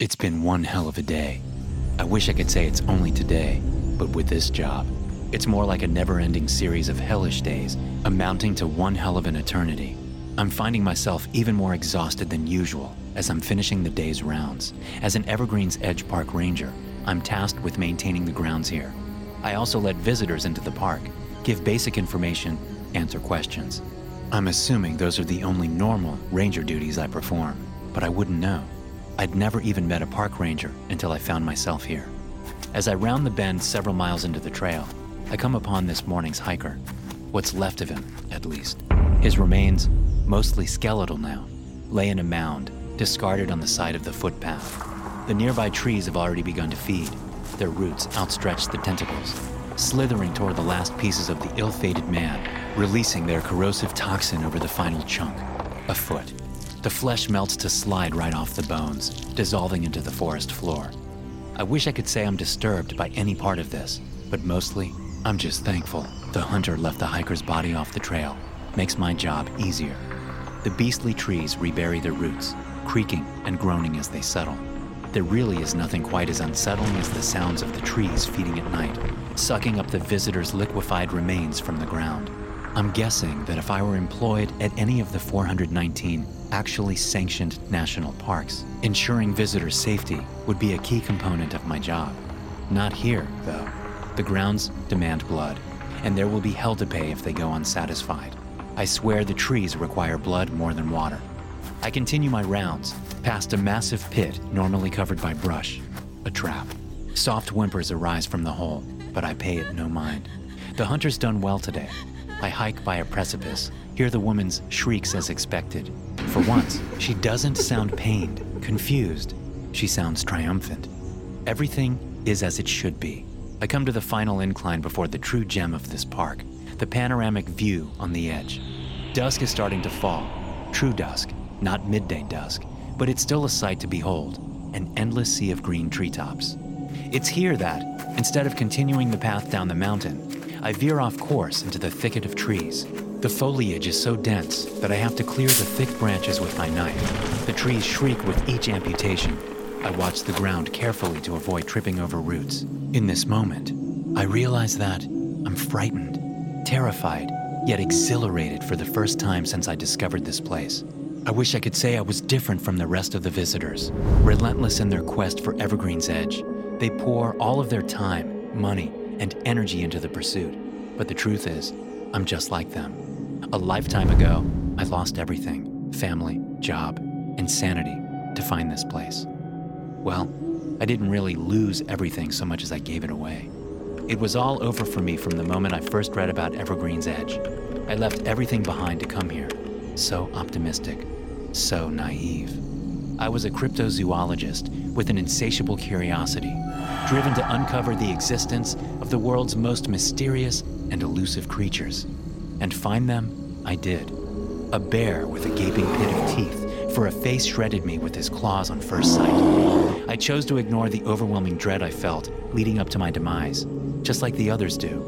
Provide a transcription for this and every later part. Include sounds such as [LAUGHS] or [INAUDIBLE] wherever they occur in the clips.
It's been one hell of a day. I wish I could say it's only today, but with this job, it's more like a never ending series of hellish days, amounting to one hell of an eternity. I'm finding myself even more exhausted than usual as I'm finishing the day's rounds. As an Evergreen's Edge Park Ranger, I'm tasked with maintaining the grounds here. I also let visitors into the park, give basic information, answer questions. I'm assuming those are the only normal ranger duties I perform but I wouldn't know. I'd never even met a park ranger until I found myself here. As I round the bend several miles into the trail, I come upon this morning's hiker. What's left of him, at least. His remains, mostly skeletal now, lay in a mound, discarded on the side of the footpath. The nearby trees have already begun to feed. Their roots outstretch the tentacles, slithering toward the last pieces of the ill fated man, releasing their corrosive toxin over the final chunk a foot. The flesh melts to slide right off the bones, dissolving into the forest floor. I wish I could say I'm disturbed by any part of this, but mostly, I'm just thankful the hunter left the hiker's body off the trail. Makes my job easier. The beastly trees rebury their roots, creaking and groaning as they settle. There really is nothing quite as unsettling as the sounds of the trees feeding at night, sucking up the visitor's liquefied remains from the ground. I'm guessing that if I were employed at any of the 419 actually sanctioned national parks, ensuring visitor safety would be a key component of my job. Not here, though. The grounds demand blood, and there will be hell to pay if they go unsatisfied. I swear the trees require blood more than water. I continue my rounds, past a massive pit normally covered by brush, a trap. Soft whimpers arise from the hole, but I pay it no mind. The hunter's done well today, I hike by a precipice, hear the woman's shrieks as expected. For once, she doesn't sound pained, confused. She sounds triumphant. Everything is as it should be. I come to the final incline before the true gem of this park, the panoramic view on the edge. Dusk is starting to fall. True dusk, not midday dusk, but it's still a sight to behold an endless sea of green treetops. It's here that, instead of continuing the path down the mountain, I veer off course into the thicket of trees. The foliage is so dense that I have to clear the thick branches with my knife. The trees shriek with each amputation. I watch the ground carefully to avoid tripping over roots. In this moment, I realize that I'm frightened, terrified, yet exhilarated for the first time since I discovered this place. I wish I could say I was different from the rest of the visitors. Relentless in their quest for Evergreen's Edge, they pour all of their time, money, and energy into the pursuit. But the truth is, I'm just like them. A lifetime ago, I lost everything family, job, insanity to find this place. Well, I didn't really lose everything so much as I gave it away. It was all over for me from the moment I first read about Evergreen's Edge. I left everything behind to come here. So optimistic, so naive. I was a cryptozoologist with an insatiable curiosity, driven to uncover the existence of the world's most mysterious and elusive creatures. And find them, I did. A bear with a gaping pit of teeth, for a face shredded me with his claws on first sight. I chose to ignore the overwhelming dread I felt leading up to my demise, just like the others do.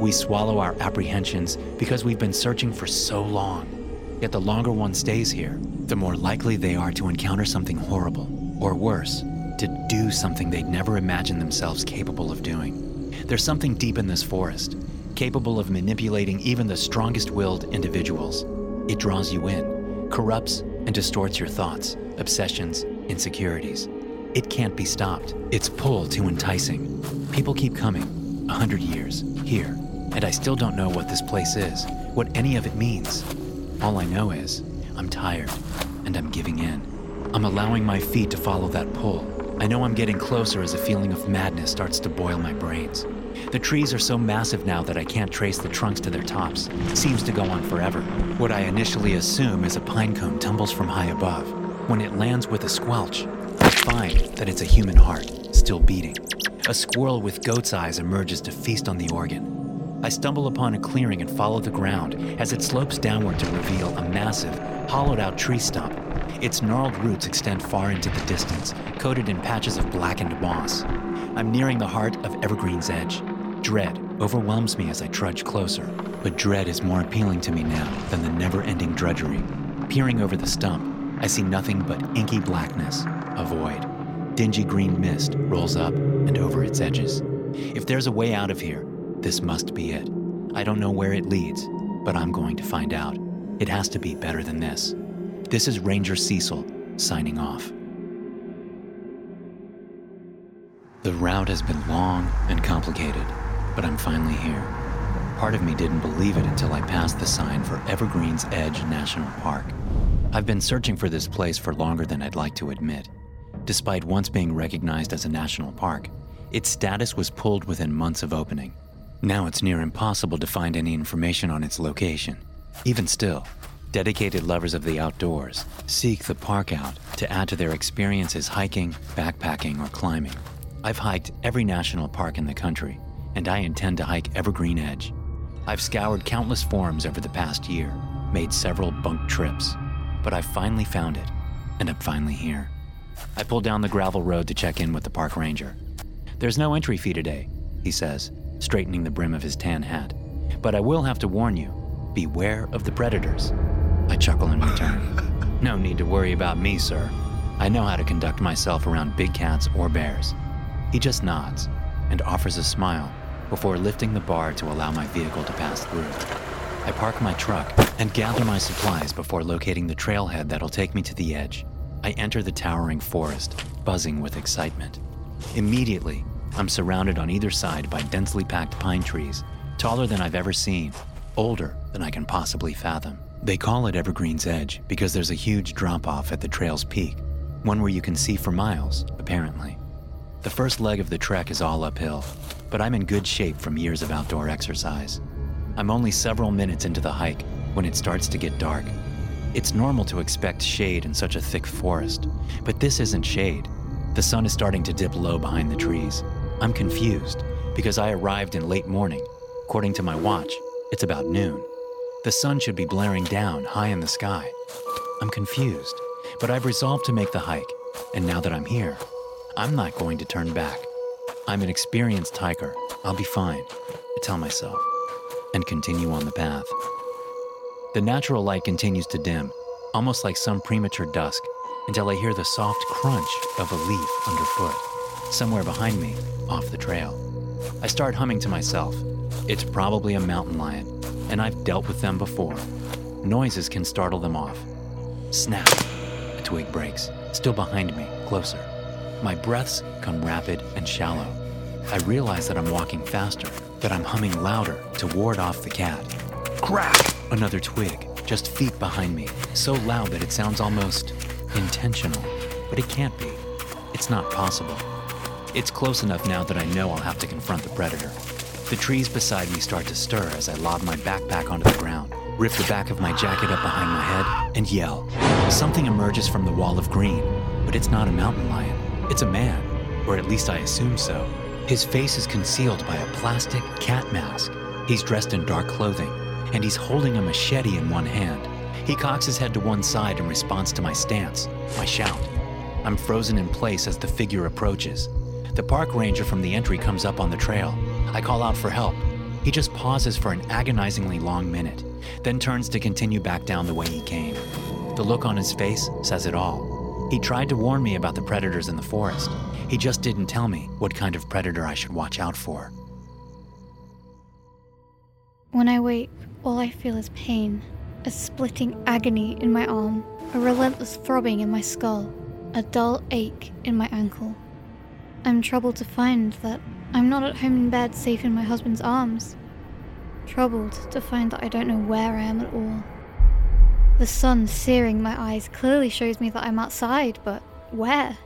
We swallow our apprehensions because we've been searching for so long. Yet the longer one stays here, the more likely they are to encounter something horrible, or worse, to do something they'd never imagined themselves capable of doing. There's something deep in this forest, capable of manipulating even the strongest willed individuals. It draws you in, corrupts and distorts your thoughts, obsessions, insecurities. It can't be stopped. Its pull too enticing. People keep coming, a hundred years, here, and I still don't know what this place is, what any of it means. All I know is, I'm tired, and I'm giving in. I'm allowing my feet to follow that pull. I know I'm getting closer as a feeling of madness starts to boil my brains. The trees are so massive now that I can't trace the trunks to their tops. It seems to go on forever. What I initially assume is a pine cone tumbles from high above. When it lands with a squelch, I find that it's a human heart, still beating. A squirrel with goat's eyes emerges to feast on the organ. I stumble upon a clearing and follow the ground as it slopes downward to reveal a massive, hollowed out tree stump. Its gnarled roots extend far into the distance, coated in patches of blackened moss. I'm nearing the heart of Evergreen's Edge. Dread overwhelms me as I trudge closer, but dread is more appealing to me now than the never ending drudgery. Peering over the stump, I see nothing but inky blackness, a void. Dingy green mist rolls up and over its edges. If there's a way out of here, this must be it. I don't know where it leads, but I'm going to find out. It has to be better than this. This is Ranger Cecil signing off. The route has been long and complicated, but I'm finally here. Part of me didn't believe it until I passed the sign for Evergreen's Edge National Park. I've been searching for this place for longer than I'd like to admit. Despite once being recognized as a national park, its status was pulled within months of opening. Now it's near impossible to find any information on its location. Even still, dedicated lovers of the outdoors seek the park out to add to their experiences hiking, backpacking, or climbing. I've hiked every national park in the country, and I intend to hike Evergreen Edge. I've scoured countless forums over the past year, made several bunk trips, but I've finally found it, and I'm finally here. I pull down the gravel road to check in with the park ranger. There's no entry fee today, he says, straightening the brim of his tan hat. But I will have to warn you beware of the predators. I chuckle in return. [LAUGHS] no need to worry about me, sir. I know how to conduct myself around big cats or bears. He just nods and offers a smile before lifting the bar to allow my vehicle to pass through. I park my truck and gather my supplies before locating the trailhead that'll take me to the edge. I enter the towering forest, buzzing with excitement. Immediately, I'm surrounded on either side by densely packed pine trees, taller than I've ever seen, older than I can possibly fathom. They call it Evergreen's Edge because there's a huge drop off at the trail's peak, one where you can see for miles, apparently. The first leg of the trek is all uphill, but I'm in good shape from years of outdoor exercise. I'm only several minutes into the hike when it starts to get dark. It's normal to expect shade in such a thick forest, but this isn't shade. The sun is starting to dip low behind the trees. I'm confused because I arrived in late morning. According to my watch, it's about noon. The sun should be blaring down high in the sky. I'm confused, but I've resolved to make the hike, and now that I'm here, I'm not going to turn back. I'm an experienced hiker. I'll be fine, I tell myself and continue on the path. The natural light continues to dim, almost like some premature dusk, until I hear the soft crunch of a leaf underfoot, somewhere behind me, off the trail. I start humming to myself. It's probably a mountain lion, and I've dealt with them before. Noises can startle them off. Snap! A twig breaks, still behind me, closer. My breaths come rapid and shallow. I realize that I'm walking faster, that I'm humming louder to ward off the cat. Crack! Another twig, just feet behind me, so loud that it sounds almost intentional. But it can't be. It's not possible. It's close enough now that I know I'll have to confront the predator. The trees beside me start to stir as I lob my backpack onto the ground, rip the back of my jacket up behind my head, and yell. Something emerges from the wall of green, but it's not a mountain lion. It's a man, or at least I assume so. His face is concealed by a plastic cat mask. He's dressed in dark clothing, and he's holding a machete in one hand. He cocks his head to one side in response to my stance. I shout. I'm frozen in place as the figure approaches. The park ranger from the entry comes up on the trail. I call out for help. He just pauses for an agonizingly long minute, then turns to continue back down the way he came. The look on his face says it all. He tried to warn me about the predators in the forest. He just didn't tell me what kind of predator I should watch out for. When I wake, all I feel is pain, a splitting agony in my arm, a relentless throbbing in my skull, a dull ache in my ankle. I'm troubled to find that I'm not at home in bed safe in my husband's arms. Troubled to find that I don't know where I am at all. The sun searing my eyes clearly shows me that I'm outside, but where?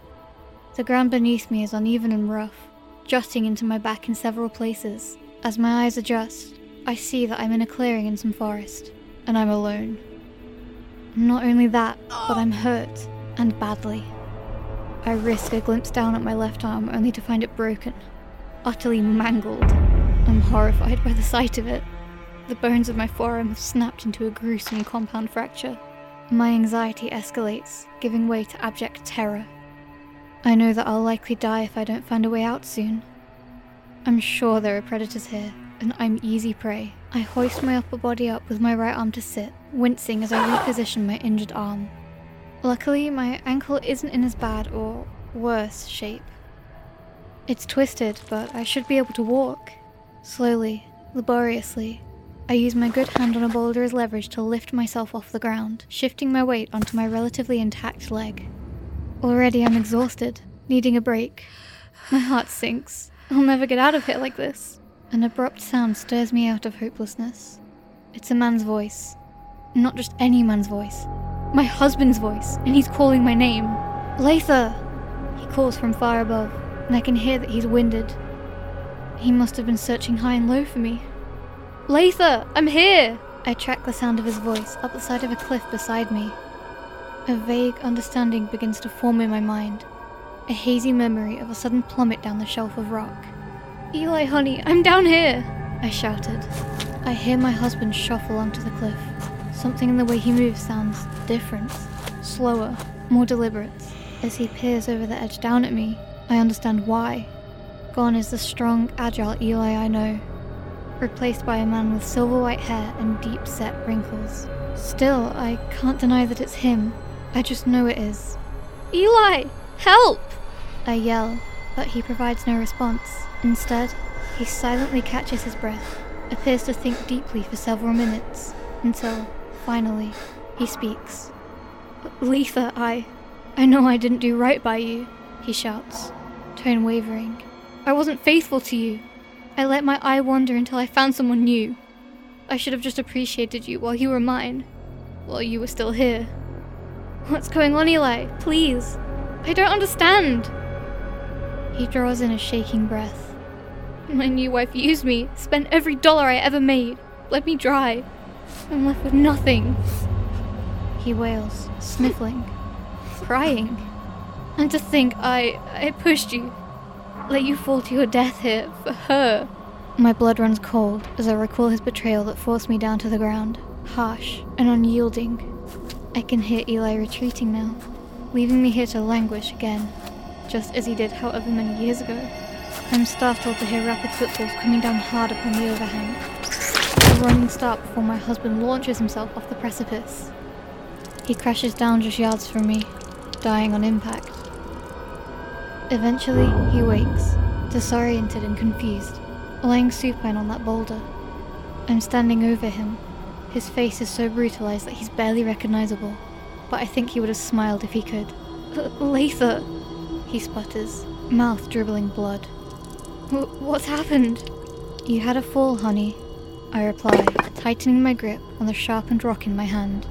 The ground beneath me is uneven and rough, jutting into my back in several places. As my eyes adjust, I see that I'm in a clearing in some forest, and I'm alone. Not only that, but I'm hurt, and badly. I risk a glimpse down at my left arm only to find it broken, utterly mangled. I'm horrified by the sight of it. The bones of my forearm have snapped into a gruesome compound fracture. My anxiety escalates, giving way to abject terror. I know that I'll likely die if I don't find a way out soon. I'm sure there are predators here, and I'm easy prey. I hoist my upper body up with my right arm to sit, wincing as I reposition my injured arm. Luckily, my ankle isn't in as bad or worse shape. It's twisted, but I should be able to walk. Slowly, laboriously, I use my good hand on a boulder as leverage to lift myself off the ground, shifting my weight onto my relatively intact leg. Already I'm exhausted, needing a break. My heart sinks. I'll never get out of here like this. An abrupt sound stirs me out of hopelessness. It's a man's voice. Not just any man's voice. My husband's voice, and he's calling my name. Latha! He calls from far above, and I can hear that he's winded. He must have been searching high and low for me. Latha, I'm here! I track the sound of his voice up the side of a cliff beside me. A vague understanding begins to form in my mind, a hazy memory of a sudden plummet down the shelf of rock. Eli, honey, I'm down here! I shouted. I hear my husband shuffle onto the cliff. Something in the way he moves sounds different, slower, more deliberate. As he peers over the edge down at me, I understand why. Gone is the strong, agile Eli I know, replaced by a man with silver white hair and deep set wrinkles. Still, I can't deny that it's him. I just know it is. Eli! Help! I yell, but he provides no response. Instead, he silently catches his breath, appears to think deeply for several minutes, until, finally, he speaks. Letha, I. I know I didn't do right by you, he shouts, tone wavering. I wasn't faithful to you. I let my eye wander until I found someone new. I should have just appreciated you while you were mine, while you were still here. What's going on, Eli? Please. I don't understand. He draws in a shaking breath. My new wife used me, spent every dollar I ever made, bled me dry. I'm left with nothing. He wails, sniffling, crying. And to think I I pushed you, let you fall to your death here for her. My blood runs cold as I recall his betrayal that forced me down to the ground, harsh and unyielding. I can hear Eli retreating now, leaving me here to languish again, just as he did however many years ago. I'm startled to hear rapid footfalls coming down hard upon the overhang. A running start before my husband launches himself off the precipice. He crashes down just yards from me, dying on impact. Eventually, he wakes, disoriented and confused, lying supine on that boulder. I'm standing over him, his face is so brutalized that he's barely recognizable, but I think he would have smiled if he could. [LAUGHS] Latha, he sputters, mouth dribbling blood. What's happened? You had a fall, honey, I reply, tightening my grip on the sharpened rock in my hand.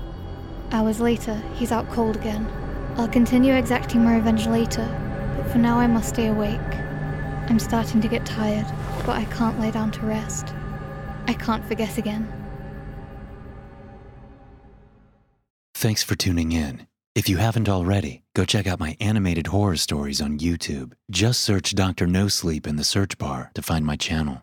Hours later, he's out cold again. I'll continue exacting my revenge later, but for now I must stay awake. I'm starting to get tired, but I can't lay down to rest. I can't forget again. Thanks for tuning in. If you haven't already, go check out my animated horror stories on YouTube. Just search Dr. No Sleep in the search bar to find my channel.